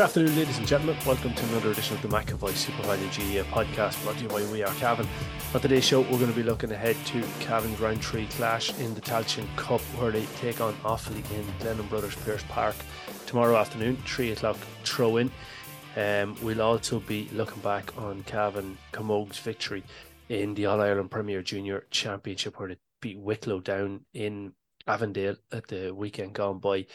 Good afternoon, ladies and gentlemen. Welcome to another edition of the McAvoy Super Value GAA podcast brought to you by We Are Cavan. On today's show, we're going to be looking ahead to Cavan's round three clash in the Tailteann Cup where they take on Offaly in Glennon Brothers Pearse Park tomorrow afternoon, 3 o'clock throw in. Um, we'll also be looking back on Cavan Camogue's victory in the All Ireland Premier Junior Championship where they beat Wicklow down in Avondale at the weekend gone by.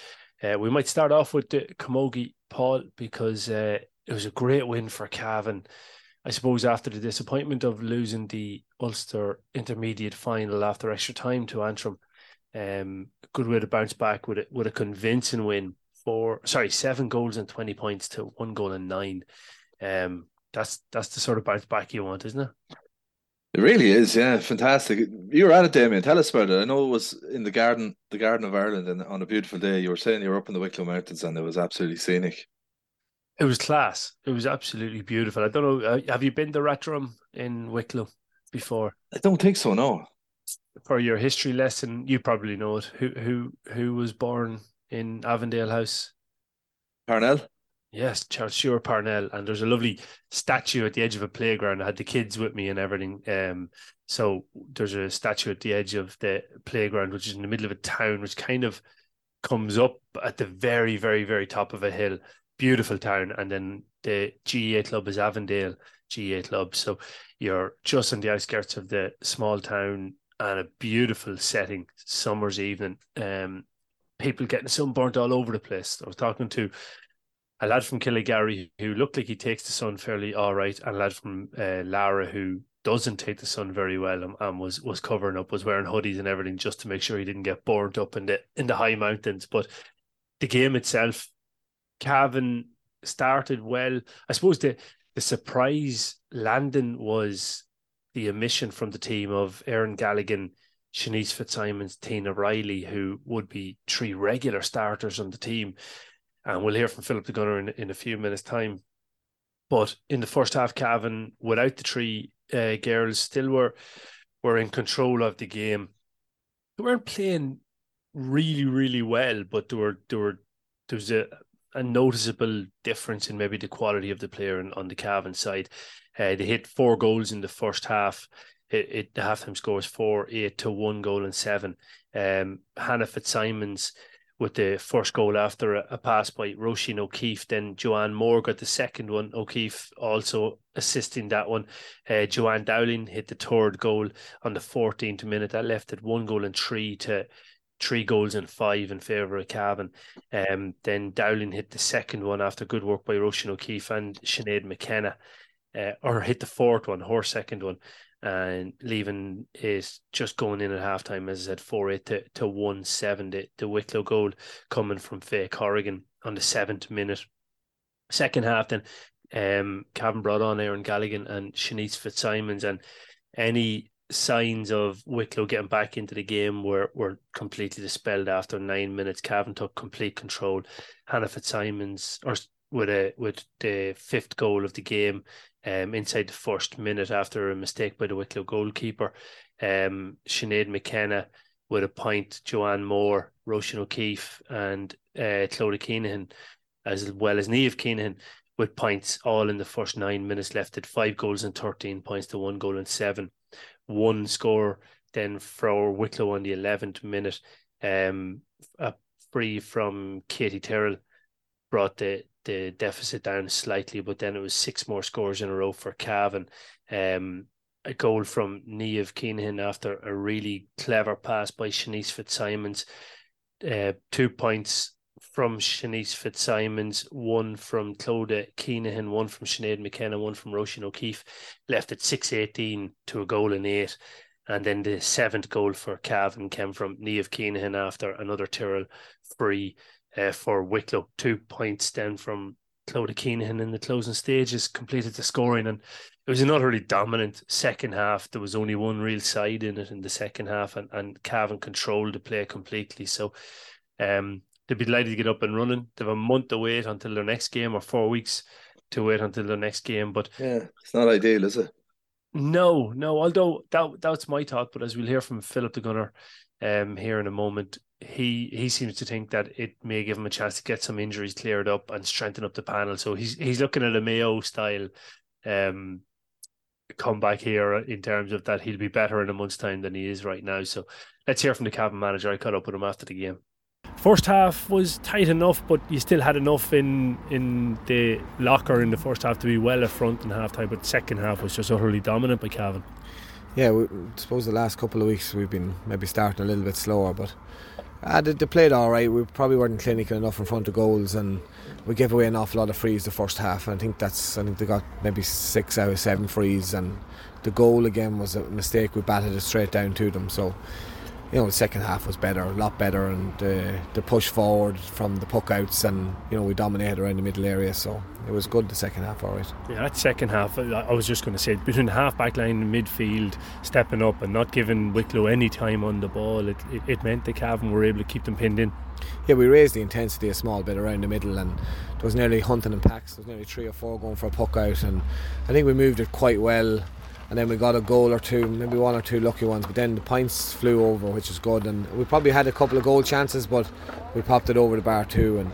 Uh, we might start off with the Camogie Paul because uh, it was a great win for Cavan. I suppose after the disappointment of losing the Ulster Intermediate final after extra time to Antrim, um, good way to bounce back with it with a convincing win for sorry seven goals and twenty points to one goal and nine. Um, that's that's the sort of bounce back you want, isn't it? It really is, yeah, fantastic. You were at it, Damien. Tell us about it. I know it was in the garden, the Garden of Ireland, and on a beautiful day. You were saying you were up in the Wicklow Mountains, and it was absolutely scenic. It was class. It was absolutely beautiful. I don't know. Uh, have you been to Rathdrum in Wicklow before? I don't think so. No. For your history lesson, you probably know it. Who who who was born in Avondale House? Parnell. Yes, Charles Stewart Parnell, and there's a lovely statue at the edge of a playground. I had the kids with me and everything. Um, so there's a statue at the edge of the playground, which is in the middle of a town, which kind of comes up at the very, very, very top of a hill. Beautiful town, and then the GAA club is Avondale GAA club. So you're just on the outskirts of the small town and a beautiful setting, summer's evening. Um, people getting sunburnt all over the place. I was talking to a lad from Killygarry who looked like he takes the sun fairly all right, and a lad from uh, Lara who doesn't take the sun very well and, and, was was covering up, was wearing hoodies and everything just to make sure he didn't get burnt up in the in the high mountains. But the game itself, Cavan started well. I suppose the the surprise landing was the omission from the team of Erin Galligan, Shanice Fitzsimons, Tina Riley, who would be three regular starters on the team and we'll hear from Philip the Gunner in, in a few minutes' time. But in the first half, Cavan, without the three uh, girls, still were were in control of the game. They weren't playing really, really well, but there were there were there was a, a noticeable difference in maybe the quality of the player on, on the Cavan side. Uh, they hit four goals in the first half. It, it the halftime score was four eight to one goal and seven. Um, Hannah Fitzsimons with the first goal after a, a pass by Roisin O'Keefe. Then Joanne Moore got the second one. O'Keefe also assisting that one. Uh, Joanne Dowling hit the third goal on the 14th minute. That left it one goal and three to three goals and five in favour of Cavan. Um, then Dowling hit the second one after good work by Roisin O'Keefe and Sinead McKenna. Uh, or hit the fourth one, her second one and leaving is just going in at halftime, as I said, 4 8 to, to 1 7. The, the Wicklow goal coming from Faye Corrigan on the seventh minute. Second half, then um, Cavan brought on Erin Galligan and Shanice Fitzsimons, and any signs of Wicklow getting back into the game were, were completely dispelled after nine minutes. Cavan took complete control. Hannah Fitzsimons, or with a with the fifth goal of the game, um, inside the first minute after a mistake by the Wicklow goalkeeper. Um, Sinead McKenna with a point, Joanne Moore, Roisin O'Keefe, and uh, Clodagh Keenan, as well as Niamh Keenan, with points all in the first nine minutes left at five goals and 13 points to one goal and seven. One score then for Wicklow on the 11th minute. Um, a free from Katie Tyrrell brought the the deficit down slightly, but then it was six more scores in a row for Cavan. Um, a goal from Niamh Keenan after a really clever pass by Shanice Fitzsimons. Uh, two points from Shanice Fitzsimons, one from Clodagh Keenan, one from Sinead McKenna, one from Roisin O'Keefe, left at 6.18 to a goal in eight. And then the seventh goal for Cavan came from Niamh Keenan after another Tyrrell free uh, for Wicklow. Two points then from Clodagh Keenan in the closing stages completed the scoring. And it was another really dominant second half. There was only one real side in it in the second half, and, and Cavan controlled the play completely. So um, they'd be delighted to get up and running. They have a month to wait until their next game, or four weeks to wait until their next game. But yeah, it's not ideal, is it? No, no. Although that that's my thought, but as we'll hear from Philip the Gunner um, here in a moment, he he seems to think that it may give him a chance to get some injuries cleared up and strengthen up the panel. So he's he's looking at a Mayo style um, comeback here in terms of that he'll be better in a month's time than he is right now. So let's hear from the Cavan manager. I caught up with him after the game. First half was tight enough, but you still had enough in in the locker in the first half to be well at front in half time. But second half was just utterly dominant by Cavan. Yeah, we, I suppose the last couple of weeks we've been maybe starting a little bit slower, but uh, they, they played all right. We probably weren't clinical enough in front of goals, and we gave away an awful lot of frees the first half. And I think that's I think they got maybe six out of seven frees, and the goal again was a mistake. We batted it straight down to them. So you know, the second half was better, a lot better, and uh, the push forward from the puck outs, and you know, we dominated around the middle area, so it was good the second half, all right. Yeah, that second half, I was just going to say, between the half back line and midfield, stepping up and not giving Wicklow any time on the ball, it, it, it meant the Cavan were able to keep them pinned in. Yeah, we raised the intensity a small bit around the middle, and there was nearly hunting in packs. There was nearly three or four going for a puck out, and I think we moved it quite well and then we got a goal or two, maybe one or two lucky ones. But then the points flew over, which is good. And we probably had a couple of goal chances, but we popped it over the bar too. And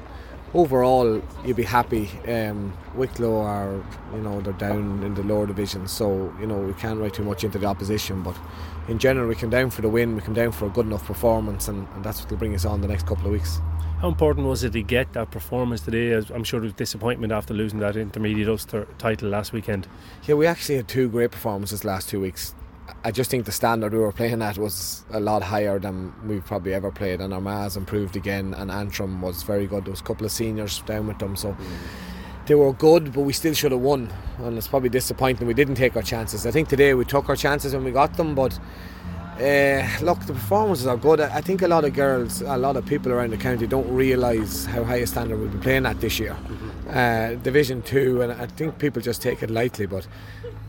overall, you'd be happy. Um, Wicklow are, you know, they're down in the lower division, so you know we can't write too much into the opposition. But in general, we come down for the win. We come down for a good enough performance, and, and that's what will bring us on the next couple of weeks. How important was it to get that performance today? I'm sure there was disappointment after losing that intermediate Ulster title last weekend. Yeah, we actually had two great performances last two weeks. I just think the standard we were playing at was a lot higher than we've probably ever played, and Armagh improved again, and Antrim was very good. There was a couple of seniors down with them, so. Mm. They were good, but we still should have won, and it's probably disappointing we didn't take our chances. I think today we took our chances when we got them, but uh, look, the performances are good. I think a lot of girls, a lot of people around the county don't realise how high a standard we've been playing at this year. Mm-hmm. Uh, Division Two, and I think people just take it lightly, but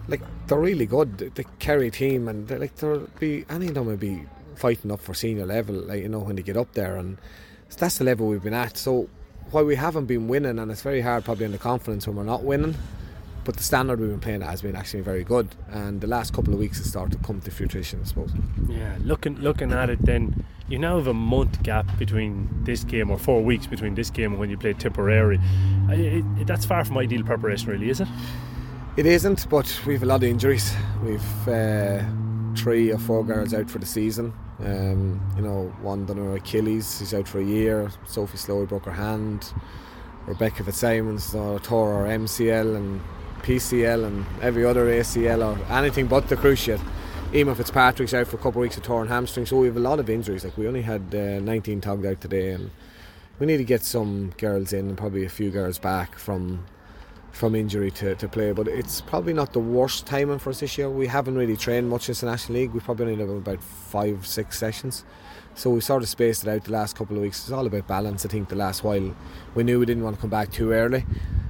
like they're really good. The Kerry team, and like they'll be any of them will be fighting up for senior level, like you know when they get up there, and that's the level we've been at. So while we haven't been winning, and it's very hard probably in the confidence when we're not winning but the standard we've been playing at has been actually very good. And the last couple of weeks has started to come to fruition I suppose. Yeah looking looking at it then you now have a month gap between this game or four weeks between this game and when you play Tipperary. It, it, that's far from ideal preparation really is it it isn't but we've a lot of injuries we've uh, three or four girls out for the season um, you know one done her Achilles she's out for a year Sophie Slowey broke her hand Rebecca Fitzsimons uh, tore her MCL and PCL and every other ACL or anything but the cruciate. Emma Fitzpatrick's out for a couple of weeks of torn hamstring, so we have a lot of injuries. Like we only had uh, 19 tugged out today, and we need to get some girls in and probably a few girls back from from injury to, to play. But it's probably not the worst timing for us this year. We haven't really trained much in the National League. We've probably only have about five, six sessions. So we sort of spaced it out the last couple of weeks. It's all about balance. I think the last while we knew we didn't want to come back too early.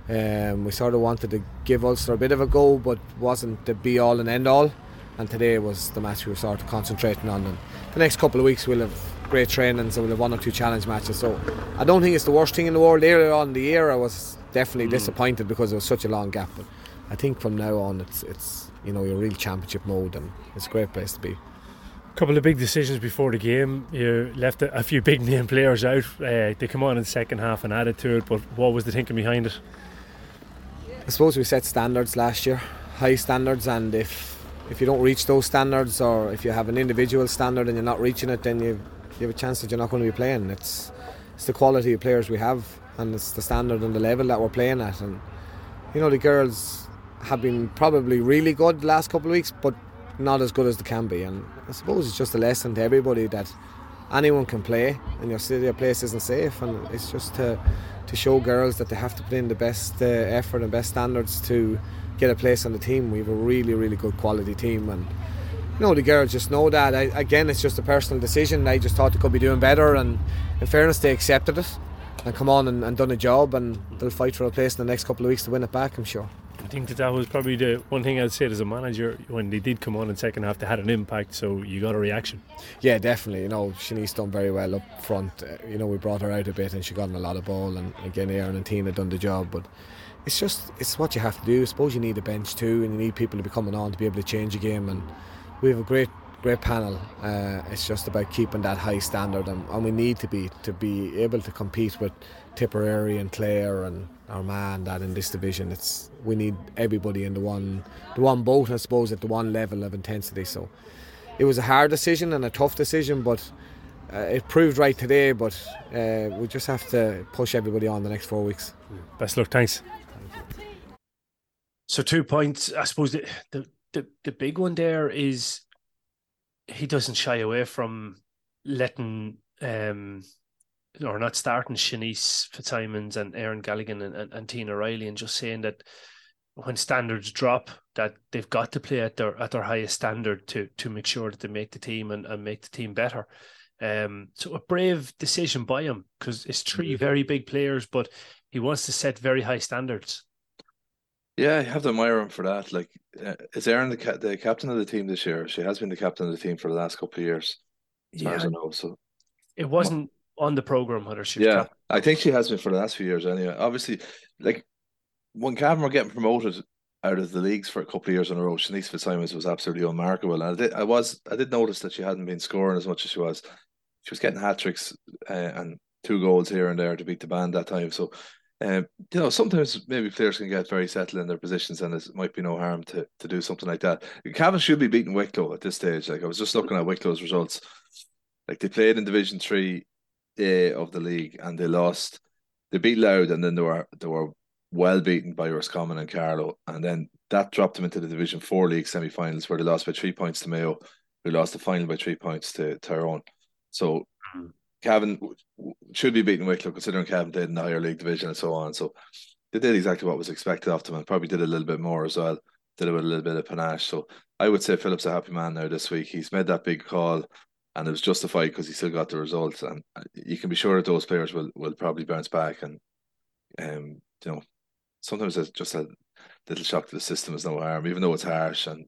Um, we sort of wanted to give Ulster a bit of a go, but wasn't the be all and end all. And today was the match we were sort of concentrating on. And the next couple of weeks we'll have great training, so we'll have one or two challenge matches. So I don't think it's the worst thing in the world. Earlier on the year, I was definitely mm. disappointed because there was such a long gap. But I think from now on, it's it's you know your real championship mode, and it's a great place to be. A couple of big decisions before the game. You left a, a few big name players out. Uh, they come on in the second half and added to it. But what was the thinking behind it? I suppose we set standards last year, high standards, and if if you don't reach those standards, or if you have an individual standard and you're not reaching it, then you you have a chance that you're not going to be playing. It's it's the quality of players we have, and it's the standard and the level that we're playing at. And you know the girls have been probably really good the last couple of weeks, but not as good as they can be. And I suppose it's just a lesson to everybody that anyone can play, and your city, your place isn't safe. And it's just to to show girls that they have to put in the best uh, effort and best standards to get a place on the team. We have a really, really good quality team, and you know the girls just know that. I, again, it's just a personal decision. I just thought they could be doing better, and in fairness, they accepted it and come on and, and done a job, and they'll fight for a place in the next couple of weeks to win it back. I'm sure. I think that that was probably the one thing I'd say as a manager when they did come on in second half. They had an impact, so you got a reaction. Yeah, definitely. You know, Shanice done very well up front. Uh, you know, we brought her out a bit, and she got in a lot of ball. And again, Erin and Tina done the job, but it's just it's what you have to do. I suppose you need a bench too, and you need people to be coming on to be able to change a game. And we have a great great panel. Uh, it's just about keeping that high standard, and, and, we need to be to be able to compete with Tipperary and Clare and Armagh that in this division. It's we need everybody in the one the one boat, I suppose, at the one level of intensity. So it was a hard decision and a tough decision, but. Uh, it proved right today, but uh, we just have to push everybody on the next four weeks. Best luck, thanks. So two points. I suppose the, the the, the big one there is he doesn't shy away from letting um or not starting Shanice Fitzsimons and Erin Galligan and, and, and Tina Riley and just saying that when standards drop that they've got to play at their at their highest standard to to make sure that they make the team and, and make the team better. Um, so a brave decision by him because it's three mm-hmm. very big players, but he wants to set very high standards. Yeah, I have to admire him for that. Like, uh, is Erin the ca- the captain of the team this year? She has been the captain of the team for the last couple of years, as yeah, I know. So it wasn't on the program whether she. yeah, captain. I think she has been for the last few years anyway. Obviously, like when Cavan were getting promoted out of the leagues for a couple of years in a row, Shanice Fitzsimons was absolutely unmarkable. And I did, I was, I did notice that she hadn't been scoring as much as she was. She was getting hat tricks uh, and two goals here and there to beat the band that time. So um, you know, sometimes maybe players can get very settled in their positions, and it might be no harm to to do something like that. Cavan should be beating Wicklow at this stage. Like I was just looking at Wicklow's results. Like they played in Division Three A of the league, and they lost. They beat Louth, and then they were they were well beaten by Roscommon and Carlow, and then that dropped them into the Division Four league semi-finals, where they lost by three points to Mayo, who lost the final by three points to Tyrone. So hmm. Cavan should be beating Wicklow considering Cavan did in the higher league division and so on. So they did exactly what was expected of them and probably did a little bit more as well. Did it with a little bit of panache. So I would say Philip's a happy man now this week. He's made that big call and it was justified because he still got the results. And you can be sure that those players will, will probably bounce back. And um, you know, sometimes it's just a little shock to the system is no harm, even though it's harsh. And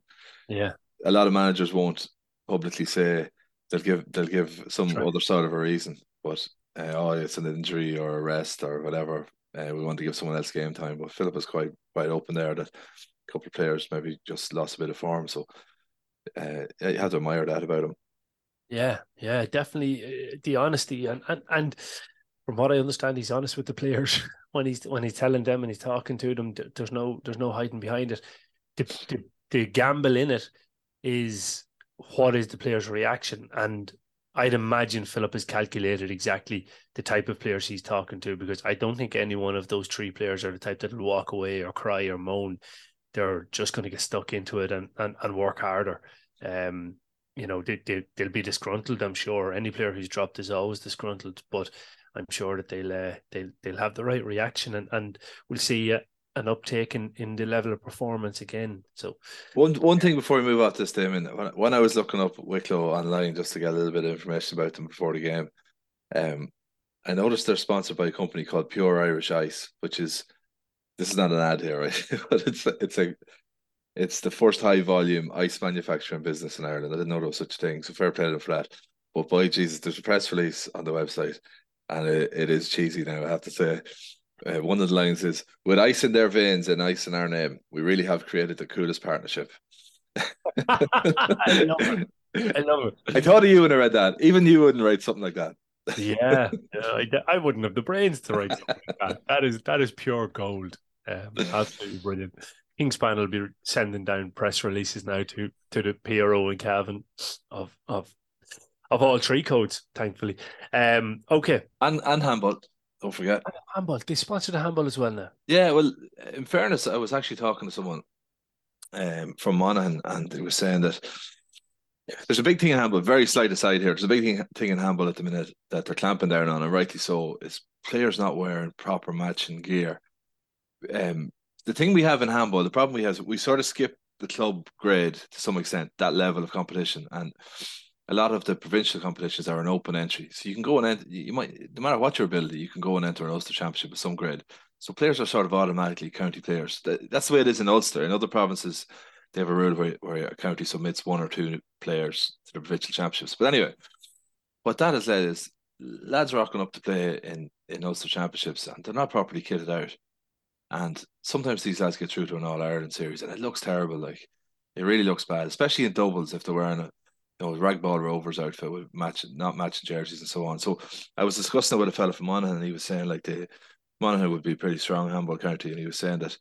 yeah, a lot of managers won't publicly say they'll give they'll give some other sort of a reason, but uh, oh, it's an injury or a rest or whatever. Uh, we want to give someone else game time, but Philip was quite quite open there that a couple of players maybe just lost a bit of form, so uh, you have to admire that about him. Yeah, yeah, definitely uh, the honesty and and and from what I understand, he's honest with the players when he's when he's telling them and he's talking to them. There's no there's no hiding behind it. The the, the gamble in it is what is the player's reaction? And I'd imagine Philip has calculated exactly the type of players he's talking to because I don't think any one of those three players are the type that'll walk away or cry or moan. They're just going to get stuck into it and, and, and work harder. Um, you know, they, they, they'll be disgruntled, I'm sure. Any player who's dropped is always disgruntled, but I'm sure that they'll uh, they'll they'll have the right reaction and, and we'll see uh, an uptake in, in the level of performance again. So one one thing before we move on to this, Damien, when, when I was looking up Wicklow online just to get a little bit of information about them before the game, um, I noticed they're sponsored by a company called Pure Irish Ice, which is this is not an ad here, right? but it's it's a it's the first high volume ice manufacturing business in Ireland. I didn't know there was such a thing, so fair play to them for that. But by Jesus, there's a press release on the website, and it, it is cheesy now. I have to say, uh, one of the lines is, "With ice in their veins and ice in our name, we really have created the coolest partnership." I love it. I love it. I thought of you when I read that. Even you wouldn't write something like that. yeah, I, I, wouldn't have the brains to write something like that. That is that is pure gold. Um, absolutely brilliant. Kingspan will be sending down press releases now to to the PRO and Cavan of of of all three codes, thankfully. Um, okay, and and handball. Don't forget. handball. They sponsor the handball as well now. Yeah, well, in fairness, I was actually talking to someone um, from Monaghan, and he was saying that there's a big thing in handball. Very slight aside here. There's a big thing, thing in handball at the minute that they're clamping down on, and rightly so. Is players not wearing proper matching gear. Um, the thing we have in handball, the problem we have, is we sort of skip the club grade to some extent, that level of competition, and a lot of the provincial competitions are an open entry. So you can go and enter, you might, no matter what your ability, you can go and enter an Ulster Championship with some grade. So players are sort of automatically county players. That's the way it is in Ulster. In other provinces, they have a rule where, where a county submits one or two players to the provincial championships. But anyway, what that has led is lads rocking up to play in, in Ulster championships and they're not properly kitted out. And sometimes these lads get through to an All Ireland series and it looks terrible. Like it really looks bad, especially in doubles if they're wearing a you know, Ragball Rovers outfit with matching, not matching jerseys and so on. So I was discussing it with a fella from Monaghan, and he was saying like the Monaghan would be pretty strong handball county, and he was saying that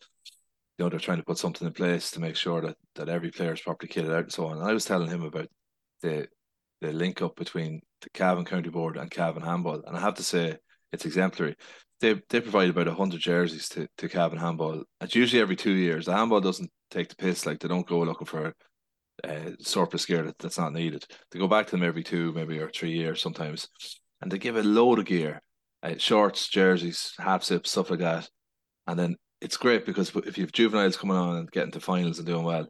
you know they're trying to put something in place to make sure that that every player is properly kitted out and so on. And I was telling him about the the link up between the Cavan County Board and Cavan Handball, and I have to say it's exemplary. They they provide about hundred jerseys to to Cavan Handball. It's usually every two years. The handball doesn't take the piss like they don't go looking for uh, surplus gear that, that's not needed. They go back to them every two, maybe or three years sometimes, and they give a load of gear, uh, shorts, jerseys, half zips, stuff like that. And then it's great because if you have juveniles coming on and getting to finals and doing well,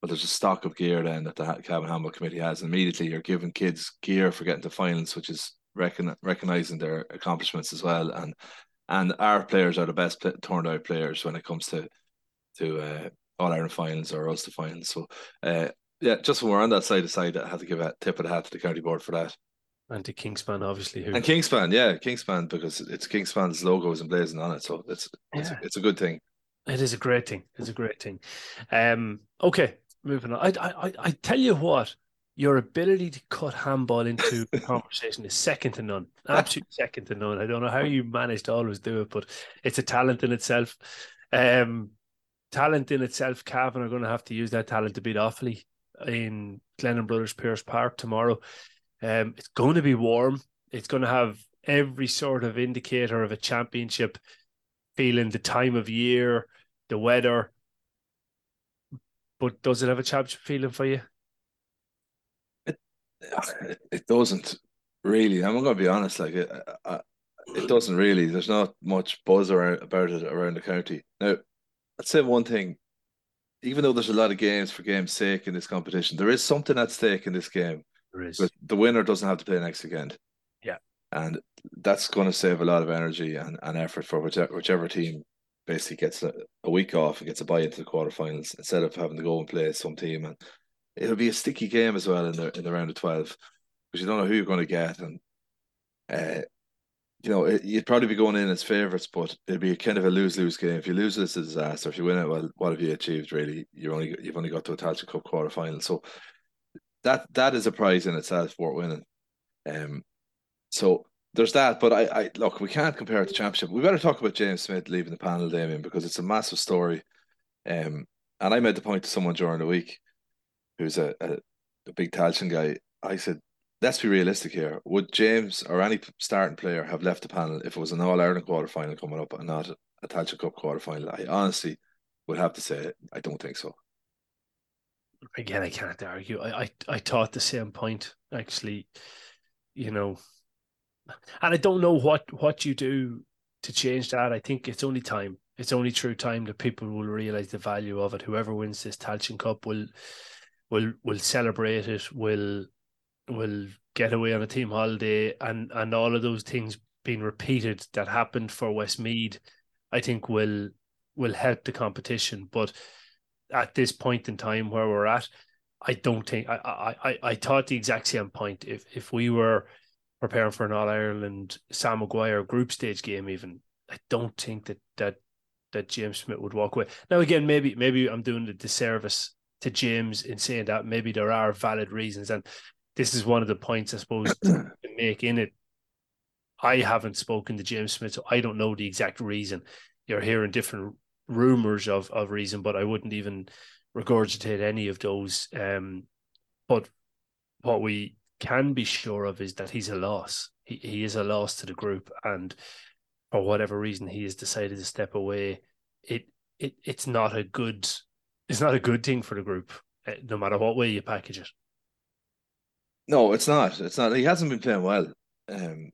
but there's a stock of gear then that the Cavan Handball Committee has. And immediately you're giving kids gear for getting to finals, which is recon- recognizing their accomplishments as well. And and our players are the best turned out players when it comes to to uh, All Ireland finals or Ulster finals. So uh, yeah, just when we're on that side of side, I had to give a tip of the hat to the county board for that. And to Kingspan, obviously. Who... And Kingspan, yeah, Kingspan, because it's Kingspan's logo is emblazoned on it. So it's it's, yeah. it's a good thing. It is a great thing. It's a great thing. Um, okay, moving on. I, I, I tell you what, your ability to cut handball into conversation is second to none. Absolutely second to none. I don't know how you manage to always do it, but it's a talent in itself. Um, talent in itself. Cavan are going to have to use that talent to beat Offaly in Glennon Brothers Pearse Park tomorrow. Um, it's going to be warm. It's going to have every sort of indicator of a championship feeling, the time of year, the weather. But does it have a championship feeling for you? It, it doesn't really. I'm going to be honest. Like it, it doesn't really. There's not much buzz around about it around the county. Now, I'd say one thing even though there's a lot of games for game's sake in this competition, there is something at stake in this game. There is. But the winner doesn't have to play next weekend. Yeah. And that's going to save a lot of energy and, and effort for whichever, whichever team basically gets a, a week off and gets a buy into the quarterfinals instead of having to go and play some team. And it'll be a sticky game as well in the in the round of twelve because you don't know who you're going to get and. Uh, you know, it, you'd probably be going in as favourites, but it'd be kind of a lose lose game. If you lose, it's a disaster. If you win it, well, what have you achieved? Really, you only you've only got to a Tailteann Cup quarter final, so that that is a prize in itself for winning. Um, so there's that. But I, I look, we can't compare it to championship. We better talk about James Smith leaving the panel, Damien, because it's a massive story. Um, and I made the point to someone during the week, who's a, a, a big Tailteann guy. I said, let's be realistic here. Would James or any starting player have left the panel if it was an All Ireland quarter final coming up and not a Tailteann Cup quarter final? I honestly would have to say I don't think so. Again, I can't argue. I, I, I thought the same point actually. You know, and I don't know what what you do to change that. I think it's only time. It's only through time that people will realize the value of it. Whoever wins this Tailteann Cup will will will celebrate it. Will will get away on a team holiday and and all of those things being repeated that happened for Westmeath, I think will will help the competition. But at this point in time where we're at, I don't think I I I thought the exact same point. If if we were preparing for an All Ireland Sam Maguire group stage game, even I don't think that that that James Smith would walk away. Now again, maybe maybe I'm doing the disservice to James in saying that maybe there are valid reasons, and this is one of the points I suppose to make in it. I haven't spoken to James Smith, so I don't know the exact reason. You're hearing different rumors of of reason, but I wouldn't even regurgitate any of those. Um, but what we can be sure of is that he's a loss. He he is a loss to the group, and for whatever reason he has decided to step away. It it it's not a good it's not a good thing for the group, eh, no matter what way you package it. No, it's not. It's not. He hasn't been playing well. Um,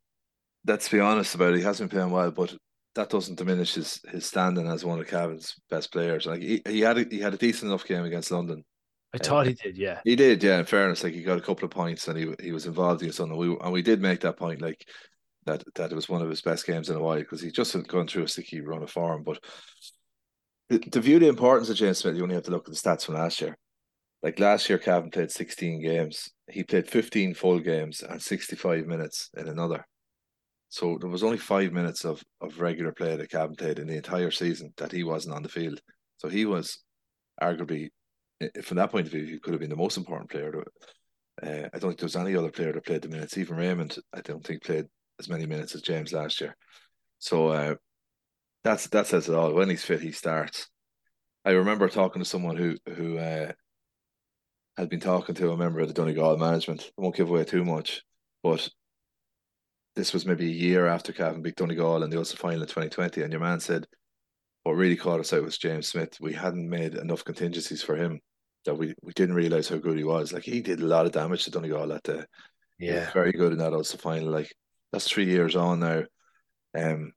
let's be honest about it. He hasn't been playing well, but that doesn't diminish his his standing as one of Cavan's best players. Like he, he had a, he had a decent enough game against London. I thought he did, yeah. He did, yeah. In fairness, like he got a couple of points and he he was involved in something. We and we did make that point, like that that it was one of his best games in a while because he just had gone through a sticky run of form. But to view the importance of James Smith, you only have to look at the stats from last year. Like last year, Cavan played 16 games. He played 15 full games and 65 minutes in another. So there was only five minutes of, of regular play that Cavan played in the entire season that he wasn't on the field. So he was arguably, from that point of view, he could have been the most important player. Uh, I don't think there was any other player that played the minutes. Even Raymond, I don't think played as many minutes as James last year. So uh, that's that says it all. When he's fit, he starts. I remember talking to someone who who uh, had been talking to a member of the Donegal management. I won't give away too much, but this was maybe a year after Cavan beat Donegal in the Ulster final in 2020. And your man said, What really caught us out was James Smith. We hadn't made enough contingencies for him that we, we didn't realise how good he was. Like he did a lot of damage to Donegal that day. Yeah. Very good in that Ulster final. Like that's three years on now. Um,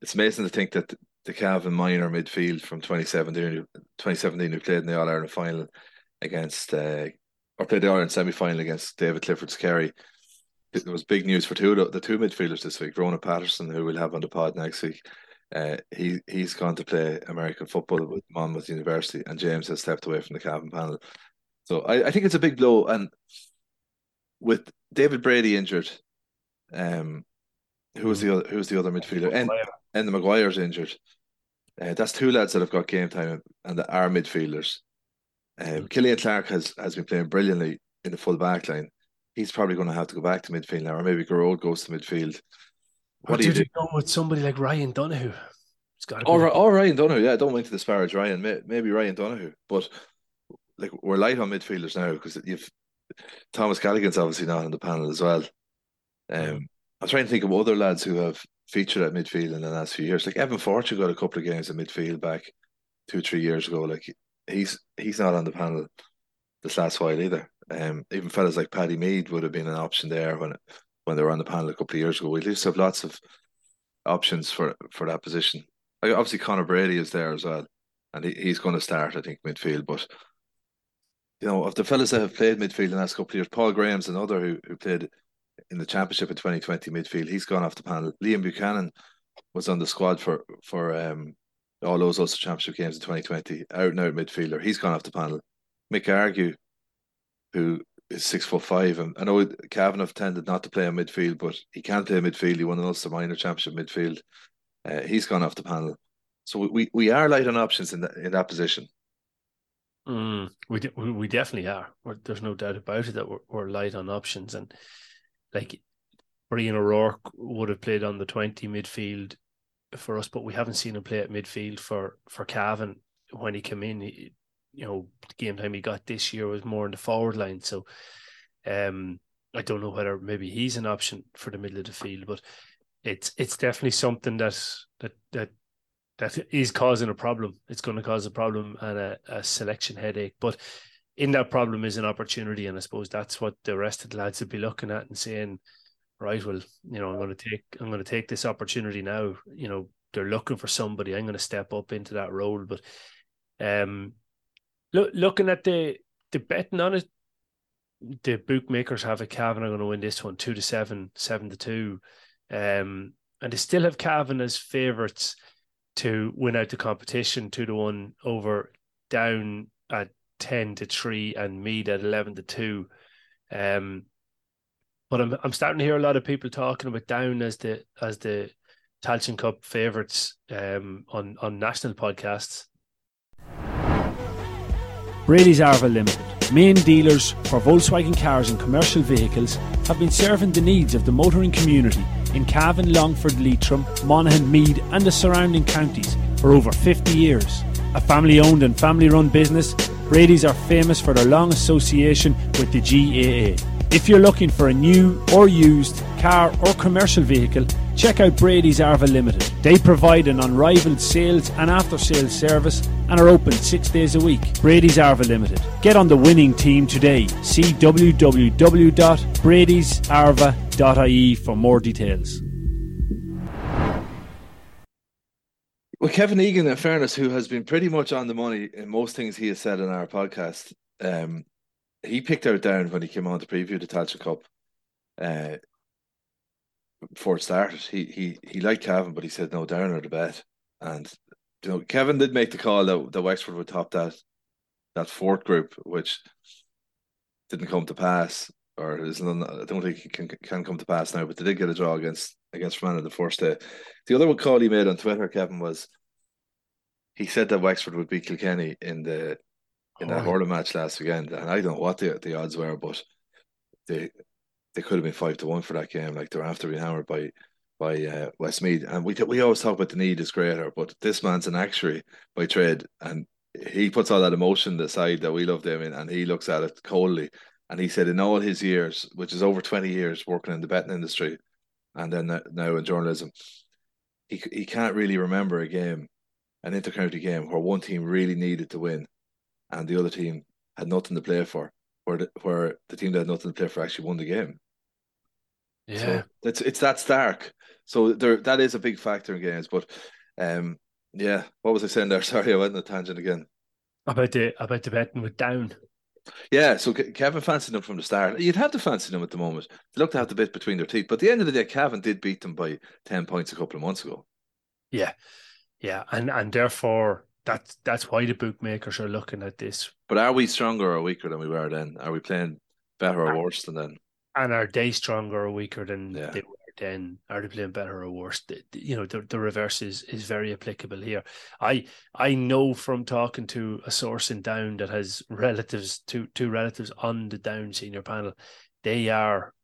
it's amazing to think that the Cavan minor midfield from 2017, 2017 who played in the All Ireland final against uh, or played the Ireland semi final against David Clifford's Kerry. It was big news for two the two midfielders this week. Rona Patterson, who we'll have on the pod next week, uh, he he's gone to play American football with Monmouth University, and James has stepped away from the Cavan panel. So I, I think it's a big blow, and with David Brady injured, um, who was the other, who was the other midfielder? And and the Maguire's injured. Uh, that's two lads that have got game time and that are midfielders. Um, Killian Clark has has been playing brilliantly in the full back line. He's probably going to have to go back to midfield now, or maybe Gearóid goes to midfield. What do you do? with somebody like Ryan Donoghue? It's got to or, or Ryan Donoghue. Yeah, I don't want to disparage Ryan. Maybe Ryan Donoghue, but like we're light on midfielders now because you've Thomas Callaghan's obviously not on the panel as well. Um, I'm trying to think of other lads who have featured at midfield in the last few years. Like Evan Fortune got a couple of games in midfield back two, three years ago. Like he's he's not on the panel this last while either. Um, even fellas like Paddy Mead would have been an option there when when they were on the panel a couple of years ago. We at least have lots of options for for that position. Like obviously Conor Brady is there as well, and he, he's going to start, I think, midfield. But you know, of the fellas that have played midfield in the last couple of years, Paul Graham's another who who played in the championship in 2020 midfield. He's gone off the panel. Liam Buchanan was on the squad for for um all those Ulster Championship games in 2020, out and out midfielder. He's gone off the panel. Mick Argue, who is six foot five, and I know Cavan tended not to play in midfield, but he can play midfield. He won an Ulster Minor Championship midfield. Uh, he's gone off the panel. So we, we are light on options in that in that position. Mm, we we definitely are. We're, there's no doubt about it that we're, we're light on options, and like Brian O'Rourke would have played on the 20 midfield for us, but we haven't seen him play at midfield for for Cavan when he came in. He, you know, the game time he got this year was more in the forward line. So, um, I don't know whether maybe he's an option for the middle of the field, but it's it's definitely something that that that that is causing a problem. It's going to cause a problem and a, a selection headache. But in that problem is an opportunity, and I suppose that's what the rest of the lads would be looking at and saying, right, well, you know, I'm going to take I'm going to take this opportunity now. You know, they're looking for somebody. I'm going to step up into that role. But um, look, looking at the the betting on it, the bookmakers have a Cavan are going to win this one two to seven, seven to two, um, and they still have Cavan as favourites to win out the competition two to one over down at ten to three and Meath at eleven to two. Um, but I'm I'm starting to hear a lot of people talking about Down as the as the Tailteann Cup favourites um, on on national podcasts. Brady's Arva Limited, main dealers for Volkswagen cars and commercial vehicles, have been serving the needs of the motoring community in Cavan, Longford, Leitrim, Monaghan, Meath, and the surrounding counties for over 50 years. A family owned and family run business, Brady's are famous for their long association with the GAA. If you're looking for a new or used car or commercial vehicle, check out Brady's Arva Limited. They provide an unrivaled sales and after sales service and are open six days a week. Brady's Arva Limited. Get on the winning team today. See www.bradysarva.ie for more details. Well, Kevin Egan, in fairness, who has been pretty much on the money in most things he has said in our podcast, um, he picked out Down when he came on to preview the Tailteann Cup. Uh, before it started, he he he liked Cavan, but he said no, Down or the bet. And you know, Kevin did make the call that the Wexford would top that that fourth group, which didn't come to pass, or is not, I don't think it can can come to pass now. But they did get a draw against against Fermanagh the first day. The other one call he made on Twitter, Kevin, was he said that Wexford would beat Kilkenny in the in that oh, hurling match last weekend, and I don't know what the the odds were, but they they could have been five to one for that game. Like they're after being hammered by by uh, Westmeath, and we we always talk about the need is greater, but this man's an actuary by trade, and he puts all that emotion aside that we love them in, and he looks at it coldly. And he said in all his years, which is over twenty years working in the betting industry, and then now in journalism, he he can't really remember a game, an intercounty game where one team really needed to win, and the other team had nothing to play for, where the, where the team that had nothing to play for actually won the game. Yeah, so it's it's that stark. So there that is a big factor in games. But um, yeah, what was I saying there? Sorry, I went on a tangent again. About the about the betting with Down. Yeah, so Kevin fancied them from the start. You'd have to fancy them at the moment. They look to have the bit between their teeth. But at the end of the day, Cavan did beat them by ten points a couple of months ago. Yeah, yeah, and and therefore that's that's why the bookmakers are looking at this. But are we stronger or weaker than we were then? Are we playing better or worse than then? And are they stronger or weaker than yeah. they were then? Are they playing better or worse? The, you know, the, the reverse is, is very applicable here. I I know from talking to a source in Down that has relatives, two two relatives on the Down senior panel, they are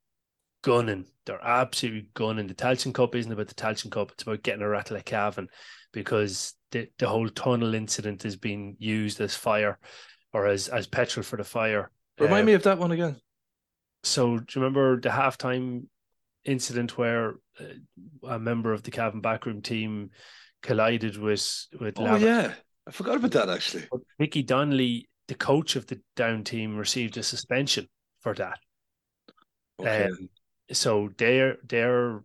gunning. They're absolutely gunning. The Tailteann Cup isn't about the Tailteann Cup. It's about getting a rattle at Cavan because the, the whole tunnel incident is being used as fire or as, as petrol for the fire. Remind uh, me of that one again. So do you remember the halftime incident where uh, a member of the Cavan backroom team collided with with? Oh yeah, I forgot about that actually. Mickey Donnelly, the coach of the Down team, received a suspension for that. Okay. Um, so they're they're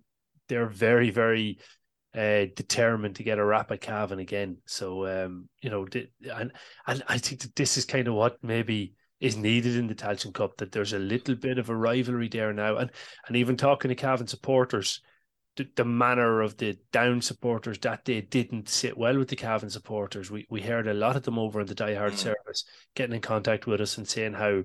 they're very very uh, determined to get a rap at Cavan again. So um, you know, and and I think that this is kind of what maybe is needed in the Tailteann Cup. That there's a little bit of a rivalry there now, and and even talking to Cavan supporters, the, the manner of the Down supporters that day didn't sit well with the Cavan supporters. We we heard a lot of them over in the Die Hard mm. service getting in contact with us and saying how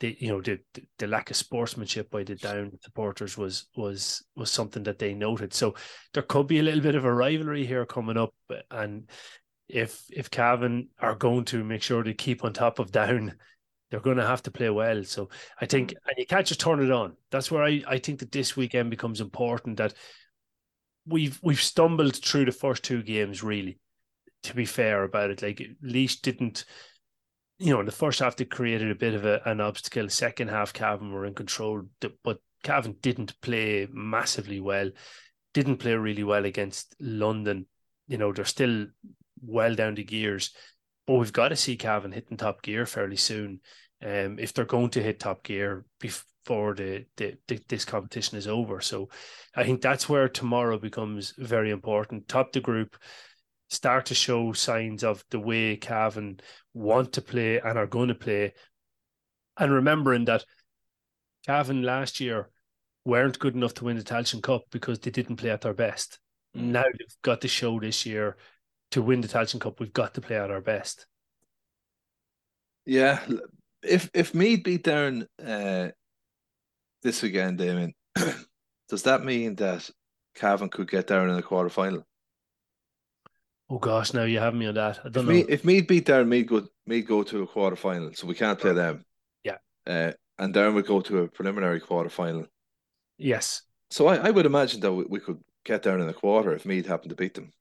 the you know the, the lack of sportsmanship by the Down supporters was was was something that they noted. So there could be a little bit of a rivalry here coming up, and if if Cavan are going to make sure they keep on top of Down they're going to have to play well. So I think, mm. and you can't just turn it on. That's where I, I think that this weekend becomes important. That we've we've stumbled through the first two games. Really, to be fair about it, like Laois didn't. You know, in the first half they created a bit of a, an obstacle. Second half, Cavan were in control, but Cavan didn't play massively well. Didn't play really well against London. You know, they're still well down the gears but we've got to see Cavan hitting top gear fairly soon. Um, if they're going to hit top gear before the, the, the, this competition is over, so I think that's where tomorrow becomes very important. Top the group, start to show signs of the way Cavan want to play and are going to play, and remembering that Cavan last year weren't good enough to win the Tailteann Cup because they didn't play at their best. Mm. Now they've got to show this year to win the Tailteann Cup, we've got to play at our best. Yeah, if if Meath beat Down uh, this weekend, Damien, does that mean that Cavan could get Down in the quarter final? Oh gosh, now you have me on that. I don't if know. Meath, if Meath beat Down, Meath go Meath go to a quarter final, so we can't play them. Yeah, uh, and Down would go to a preliminary quarter final. Yes. So I, I would imagine that we, we could get Down in the quarter if Meath happened to beat them.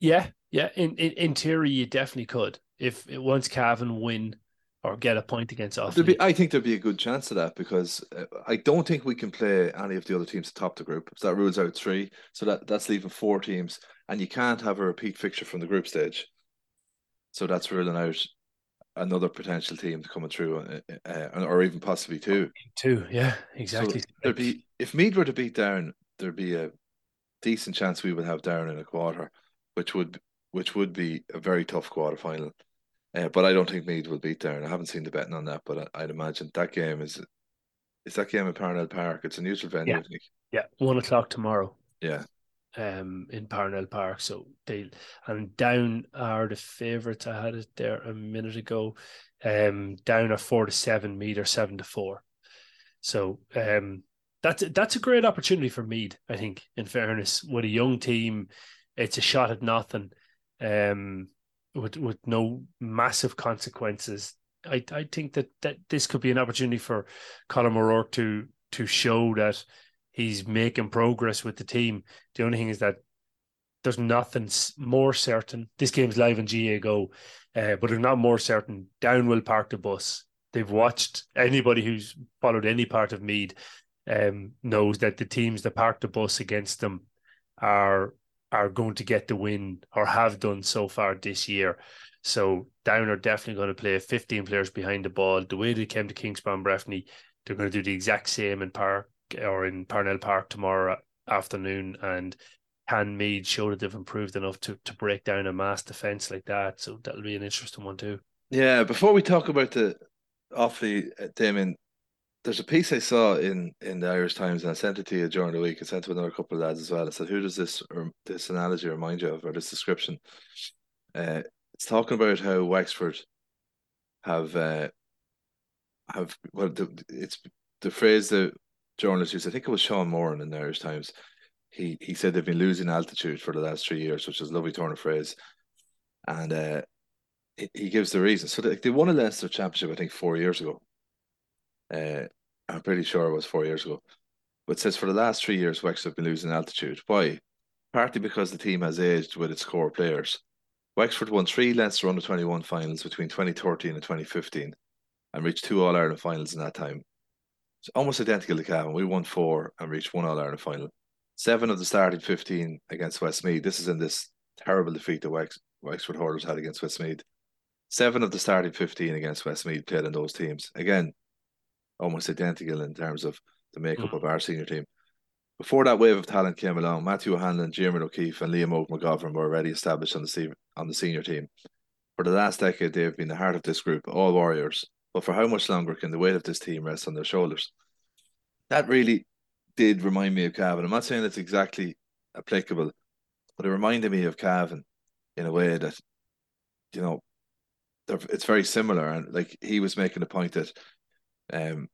Yeah, yeah. In, in in theory, you definitely could if once Cavan win or get a point against us. I think there'd be a good chance of that because uh, I don't think we can play any of the other teams top the group. So that rules out three. So that that's leaving four teams, and you can't have a repeat fixture from the group stage. So that's ruling out another potential team coming through, uh, uh, or even possibly two. Two, yeah, exactly. So there'd be if Meath were to beat Down, there'd be a decent chance we would have Down in a quarter, which would which would be a very tough quarter final. Uh, but I don't think Meath will beat Down. I haven't seen the betting on that, but I, would imagine that game is is that game at Parnell Park. It's a neutral venue. Yeah, yeah. one o'clock tomorrow. Yeah, um, in Parnell Park. So they and Down are the favourites. I had it there a minute ago. Um, Down are four to seven, meter seven to four. So um, that's that's a great opportunity for Meath. I think, in fairness, with a young team, it's a shot at nothing. Um, with with no massive consequences. I I think that that this could be an opportunity for Colm O'Rourke to to show that he's making progress with the team. The only thing is that there's nothing more certain. This game's live in GAAGO, uh, but there's not more certain. Down will park the bus. They've watched anybody who's followed any part of Meath um, knows that the teams that park the bus against them are are going to get the win or have done so far this year. So Down are definitely going to play 15 players behind the ball. The way they came to Kingspan Breffni, they're going to do the exact same in Or in Parnell Park tomorrow afternoon. And can Meath show that they've improved enough to, to break down a mass defence like that? So that'll be an interesting one too. Yeah, before we talk about the Offaly, uh, Damien, there's a piece I saw in in the Irish Times, and I sent it to you during the week. I sent to another couple of lads as well. I said, "Who does this or this analogy remind you of, or this description?" Uh, it's talking about how Wexford have uh, have well, the, it's the phrase that journalists used. I think it was Sean Moran in the Irish Times. He he said they've been losing altitude for the last three years, which is a lovely turn of phrase, and uh, he, he gives the reason. So they, they won a Leinster championship, I think, four years ago uh, I'm pretty sure it was four years ago. But says for the last three years, Wexford have been losing altitude. Why? Partly because the team has aged with its core players. Wexford won three Leinster under 21 finals between 2013 and 2015 and reached two All Ireland finals in that time. It's almost identical to Cavan. We won four and reached one All Ireland final. Seven of the starting 15 against Westmeath. This is in this terrible defeat that Wex- Wexford Hurlers had against Westmeath. Seven of the starting 15 against Westmeath played in those teams. Again, almost identical in terms of the makeup mm. of our senior team. Before that wave of talent came along, Matthew O'Hanlon, Jimmy O'Keefe, and Liam Óg McGovern were already established on the on the senior team. For the last decade, they have been the heart of this group, all warriors. But for how much longer can the weight of this team rest on their shoulders? That really did remind me of Cavan. I'm not saying it's exactly applicable, but it reminded me of Cavan in a way that, you know, it's very similar. And like he was making the point that um,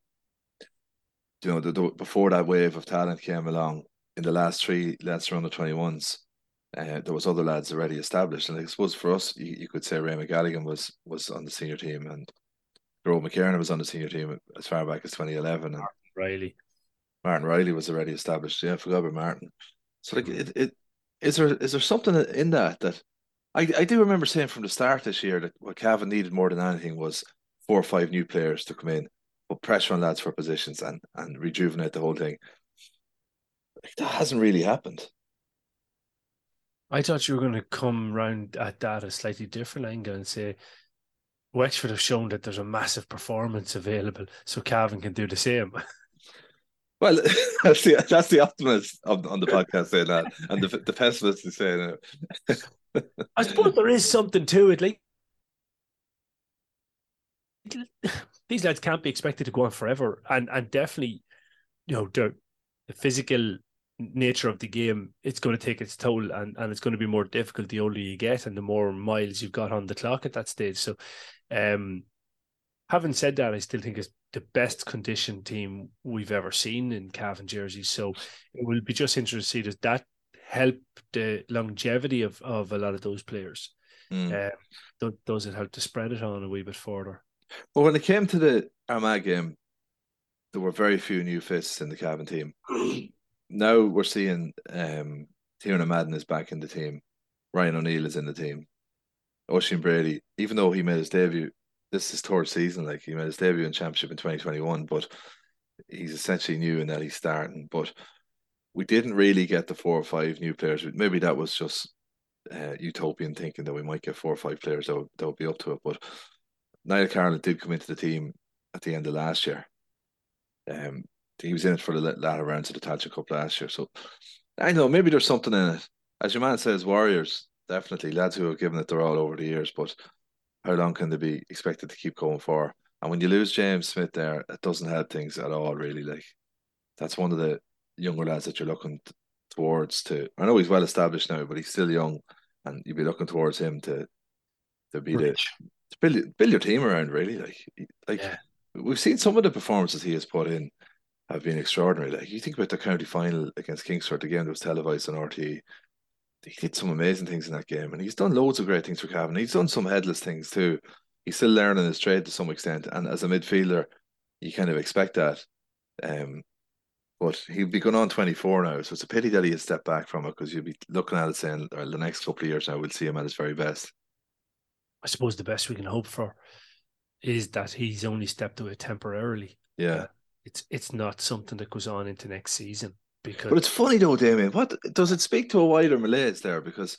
you know, the, the, before that wave of talent came along in the last three Leinster under 21s, uh, there was other lads already established. And I suppose for us, you, you could say Raymond Galligan was was on the senior team and Gerard McKiernan was on the senior team as far back as 2011. And Reilly. Martin Reilly was already established. Yeah, I forgot about Martin. So like hmm. it, it is there is there something in that that I, I do remember saying from the start this year that what Cavan needed more than anything was four or five new players to come in put pressure on lads for positions and and rejuvenate the whole thing. Like, that hasn't really happened. I thought you were going to come round at that a slightly different angle and say Wexford have shown that there's a massive performance available, so Cavan can do the same. Well, that's the that's the optimist on, on the podcast saying that, and the the pessimist is saying it. I suppose there is something to it. Like these lads can't be expected to go on forever, and and definitely, you know, the, the physical nature of the game, it's going to take its toll, and and it's going to be more difficult the older you get, and the more miles you've got on the clock at that stage. So, um, having said that, I still think it's the best conditioned team we've ever seen in Cavan jerseys. So it will be just interesting to see does that help the longevity of, of a lot of those players. Mm. Um, does it help to spread it on a wee bit further? Well, when it came to the Armagh game, there were very few new faces in the Cavan team. Now we're seeing um, Tiernan Madden is back in the team. Ryan O'Neill is in the team. Oisin Brady, even though he made his debut this is third season. Like he made his debut in championship in 2021, but he's essentially new in that he's starting. But we didn't really get the four or five new players. Maybe that was just uh, utopian thinking that we might get four or five players that would, that would be up to it. But Niall Carolan did come into the team at the end of last year. Um, he was in it for the latter rounds of the Tailteann Cup last year. So I know maybe there's something in it. As your man says, Warriors definitely lads who have given it their all over the years. But how long can they be expected to keep going for? And when you lose James Smith there, it doesn't help things at all. Really, like that's one of the younger lads that you're looking towards. To I know he's well established now, but he's still young, and you'd be looking towards him to to be Rich. the to build build your team around. Really, like like yeah. we've seen some of the performances he has put in have been extraordinary. Like you think about the county final against Kingscourt, the game that was televised on RTE. He did some amazing things in that game, and he's done loads of great things for Cavan. He's done some headless things too. He's still learning his trade to some extent, and as a midfielder, you kind of expect that. Um, but he'll be going on 24 now, so it's a pity that he has stepped back from it because you'll be looking at it saying, the next couple of years now, we'll see him at his very best. I suppose the best we can hope for is that he's only stepped away temporarily. Yeah it's it's not something that goes on into next season because. But it's funny though, Damien. What does it speak to a wider malaise there? Because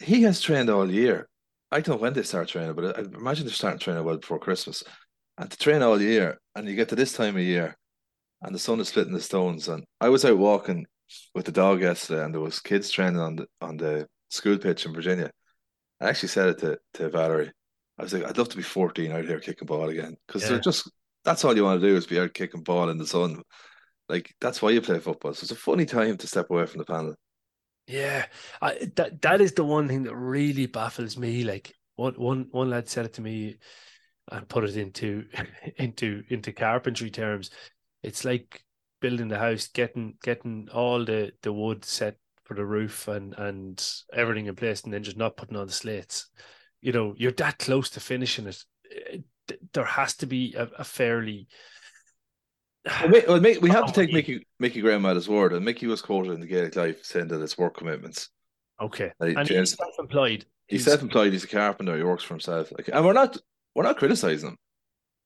he has trained all year. I don't know when they start training, but I imagine they're starting training well before Christmas. And to train all year, and you get to this time of year, and the sun is splitting the stones. And I was out walking with the dog yesterday, and there was kids training on the on the school pitch in Virginia. I actually said it to, to Valerie. I was like, I'd love to be 14 out here kicking ball again because yeah. they're just that's all you want to do is be out kicking ball in the sun. Like that's why you play football. So it's a funny time to step away from the panel. Yeah, I, that that is the one thing that really baffles me. Like one one one lad said it to me, and put it into into into carpentry terms. It's like building the house, getting getting all the the wood set for the roof and and everything in place, and then just not putting on the slates. You know, you're that close to finishing it there has to be a, a fairly well, well, we have to take Mickey Mickey Graham at his word, and Mickey was quoted in the Gaelic Life saying that it's work commitments. Okay, like, and James, he's self-employed. He's, he's, self-employed. He's a carpenter. He works for himself. Like, and we're not we're not criticizing him.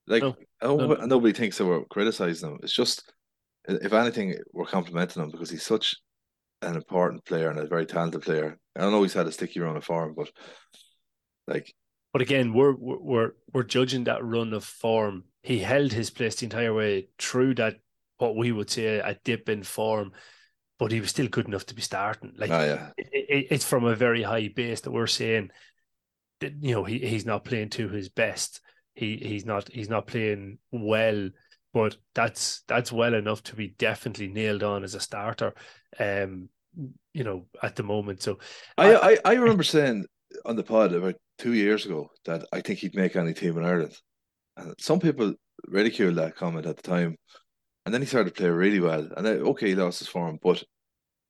Like, no, oh, no. nobody thinks that we're criticizing him. It's just, if anything, we're complimenting him because he's such an important player and a very talented player. I don't know he's had a sticky run of form, but like but again, we're we're we're judging that run of form. He held his place the entire way through that what we would say a dip in form, but he was still good enough to be starting. Like oh, yeah. it, it, it's from a very high base that we're saying that you know he, he's not playing to his best. He he's not he's not playing well, but that's that's well enough to be definitely nailed on as a starter. Um, you know, at the moment. So I I, I remember saying on the pod about two years ago that I think he'd make any team in Ireland. And some people ridiculed that comment at the time. And then he started to play really well. And then, okay, he lost his form, but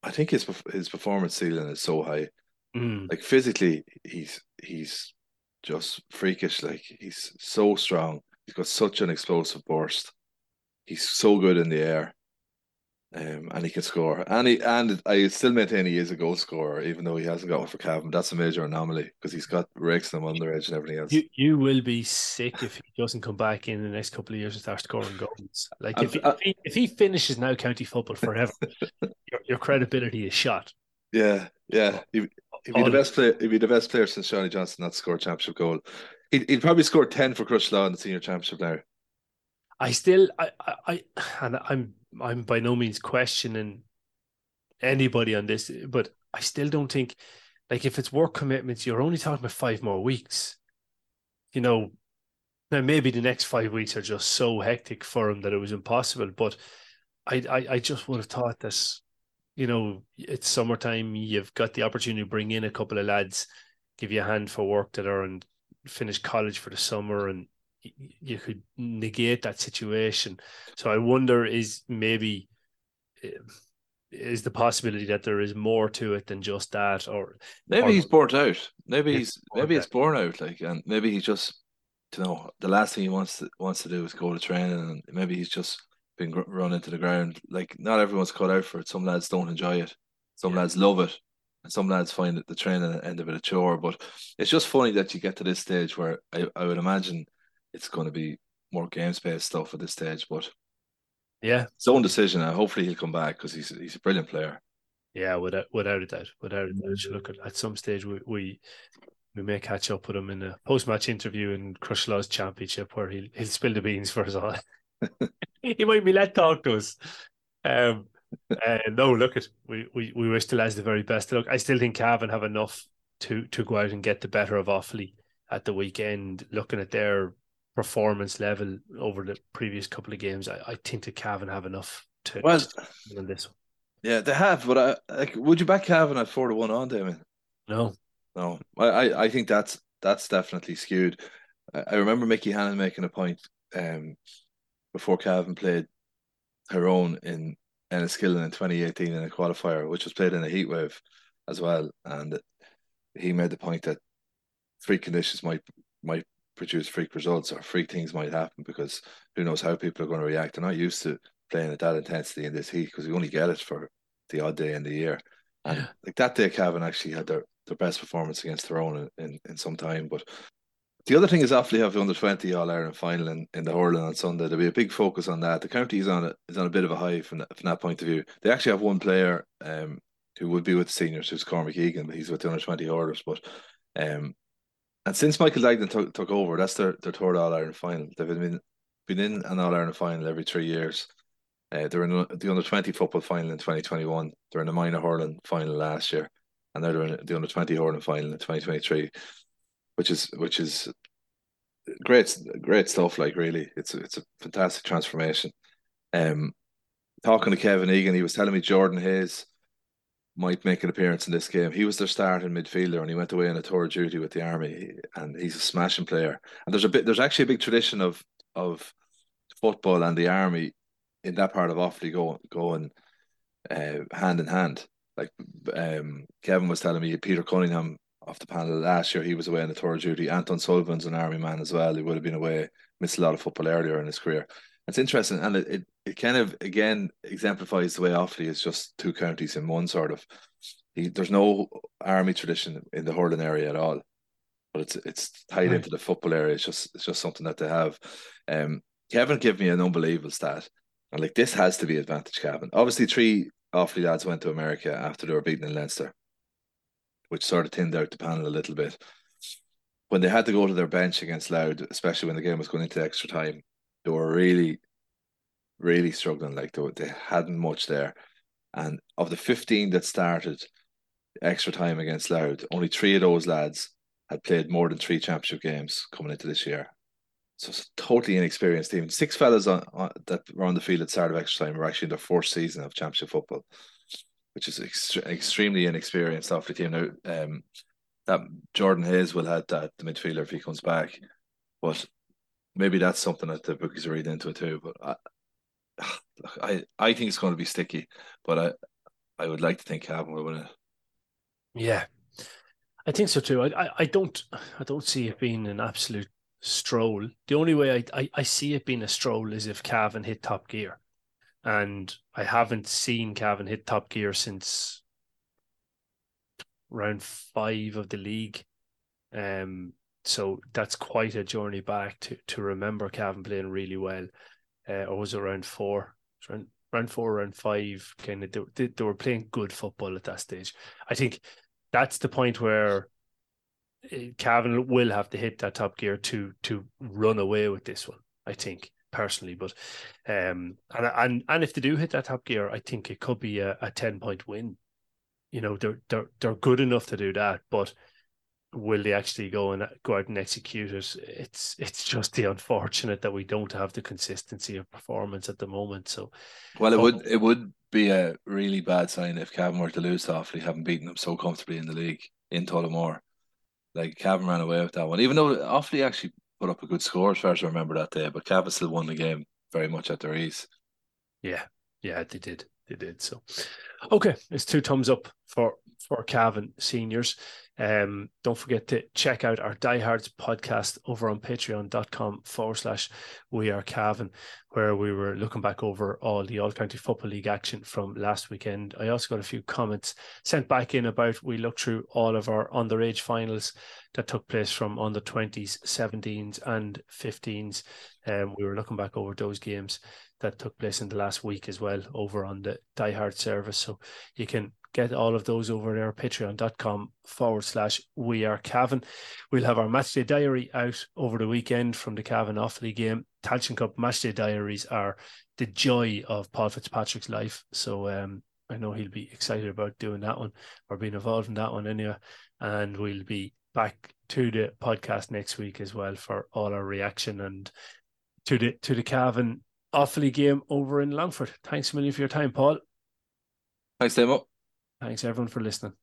I think his his performance ceiling is so high. Mm. Like physically, he's he's just freakish. Like he's so strong. He's got such an explosive burst. He's so good in the air um, and he can score. And he and I still maintain he is a goal scorer, even though he hasn't got one for Cavan. That's a major anomaly because he's got rakes them on the edge and everything else. You, you will be sick if he doesn't come back in the next couple of years and start scoring goals. Like if he, if he, if he finishes now county football forever, your, your credibility is shot. Yeah, yeah. He, he'd be the best player. He'd be the best player since Johnny Johnson not scored a championship goal. He'd, he'd probably score ten for Crosserlough in the senior championship now. I still, I, I, I, and I'm I'm by no means questioning anybody on this, but I still don't think like if it's work commitments, you're only talking about five more weeks. You know, now maybe the next five weeks are just so hectic for him that it was impossible. But I, I, I just would have thought this. You know, it's summertime. You've got the opportunity to bring in a couple of lads, give you a hand for work that are and finish college for the summer, and you could negate that situation. So I wonder is maybe eh, is the possibility that there is more to it than just that, or maybe or, he's burnt out. Maybe he's maybe it's born out, like, and maybe he's just you know the last thing he wants to wants to do is go to training, and maybe he's just been run into the ground. Like not everyone's cut out for it. Some lads don't enjoy it. Some yeah. lads love it. and some lads find the training end of it a chore. But it's just funny that you get to this stage where I, I would imagine it's going to be more game space stuff at this stage. But yeah, his own decision. And hopefully he'll come back because he's he's a brilliant player. Yeah, without without a doubt, without a doubt. Look at at some stage we, we we may catch up with him in a post match interview in Crosserlough's championship where he'll he'll spill the beans for us all. he might be let talk to us. Um, uh, no, look at we, we we wish the lads the very best. Look, I still think Cavan have enough to to go out and get the better of Offaly at the weekend. Looking at their performance level over the previous couple of games, I, I think the Cavan have enough to, well, win this one. Yeah, they have, but I like. Would you back Cavan at four to one on Damien? No, no. I I think that's that's definitely skewed. I remember Mickey Hannon making a point um, before Cavan played Tyrone in Enniskillen in 2018 in a qualifier, which was played in a heat wave as well. And he made the point that three conditions might might produce freak results or freak things might happen because who knows how people are going to react. They're not used to playing at that intensity in this heat because we only get it for the odd day in the year. And yeah. like that day, Cavan actually had their, their best performance against Tyrone in, in, in some time. But the other thing is Offaly have the under twenty All Ireland final in, in the hurling on Sunday. There'll be a big focus on that. The county is on a, is on a bit of a high from that, from that point of view. They actually have one player um, who would be with the seniors, who's Cormac Egan, but he's with the under twenty orders. But um, and since Michael Duignan took, took over, that's their, their third All Ireland final. They've been been in an All Ireland final every three years. Uh, they're in the under twenty football final in twenty twenty one. They're in the minor hurling final last year, and now they're in the under twenty hurling final in twenty twenty three which is which is great great stuff. Like really, it's it's a fantastic transformation. Um, talking to Kevin Egan, he was telling me Jordan Hayes might make an appearance in this game. He was their starting midfielder, and he went away on a tour of duty with the army. And he's a smashing player. And there's a bit, there's actually a big tradition of of football and the army in that part of Offaly going going uh, hand in hand. Like um, Kevin was telling me, Peter Cunningham off the panel last year. He was away on a tour of duty. Anton Sullivan's an army man as well. He would have been away, missed a lot of football earlier in his career. It's interesting, and it, it, it kind of again exemplifies the way Offaly is just two counties in one sort of. He, there's no army tradition in the hurling area at all, but it's it's tied right. into the football area. It's just it's just something that they have. Um, Kevin gave me an unbelievable stat, and like this has to be advantage, Kevin. Obviously, three Offaly lads went to America after they were beaten in Leinster which sort of thinned out the panel a little bit. When they had to go to their bench against Louth, especially when the game was going into extra time, they were really, really struggling. Like they, they hadn't much there. And of the 15 that started extra time against Louth, only three of those lads had played more than three championship games coming into this year. So it's a totally inexperienced team. Six fellas on, on, that were on the field at start of extra time were actually in their fourth season of championship football which is ext- extremely inexperienced off the team. Now, um, that Jordan Hayes will have that the midfielder if he comes back, but maybe that's something that the bookies are reading into it too. But I, I, I think it's going to be sticky, but I, I would like to think Cavan will win it. Yeah, I think so too. I, I, I don't, I don't see it being an absolute stroll. The only way I, I, I see it being a stroll is if Cavan hit top gear and I haven't seen Cavan hit top gear since round five of the league. Um, so that's quite a journey back to to remember Cavan playing really well. Uh, or was it four? Round round four, round five, kind of they, they were playing good football at that stage. I think that's the point where uh, Cavan will have to hit that top gear to to run away with this one. I think personally. But um, and and and if they do hit that top gear, I think it could be a, a ten point win. You know, they're they're they're good enough to do that, but will they actually go and uh, go out and execute it? It's it's just the unfortunate that we don't have the consistency of performance at the moment. So, well, it but, would it would be a really bad sign if Cavan were to lose to Offaly, having beaten them so comfortably in the league in Tullamore. Like Cavan ran away with that one, even though Offaly actually put up a good score as far as I remember that day. But Cavan still won the game very much at their ease. Yeah, yeah, they did, they did. So, okay, it's two thumbs up for for Cavan seniors. Um, don't forget to check out our Diehards podcast over on patreon.com forward slash we are Cavan, where we were looking back over all the All County Football League action from last weekend. I also got a few comments sent back in about we looked through all of our underage finals that took place from under 20s, 17s, and 15s. Um, we were looking back over those games that took place in the last week as well over on the Diehard service. So you can get all of those over there, patreon.com forward slash we are Cavan. We'll have our matchday diary out over the weekend from the Cavan Offaly game. Tailteann Cup matchday diaries are the joy of Paul Fitzpatrick's life. So um, I know he'll be excited about doing that one or being involved in that one anyway. And we'll be back to the podcast next week as well for all our reaction and to the to the Cavan Offaly game over in Longford. Thanks a million for your time, Paul. Thanks, Demo. Thanks everyone for listening.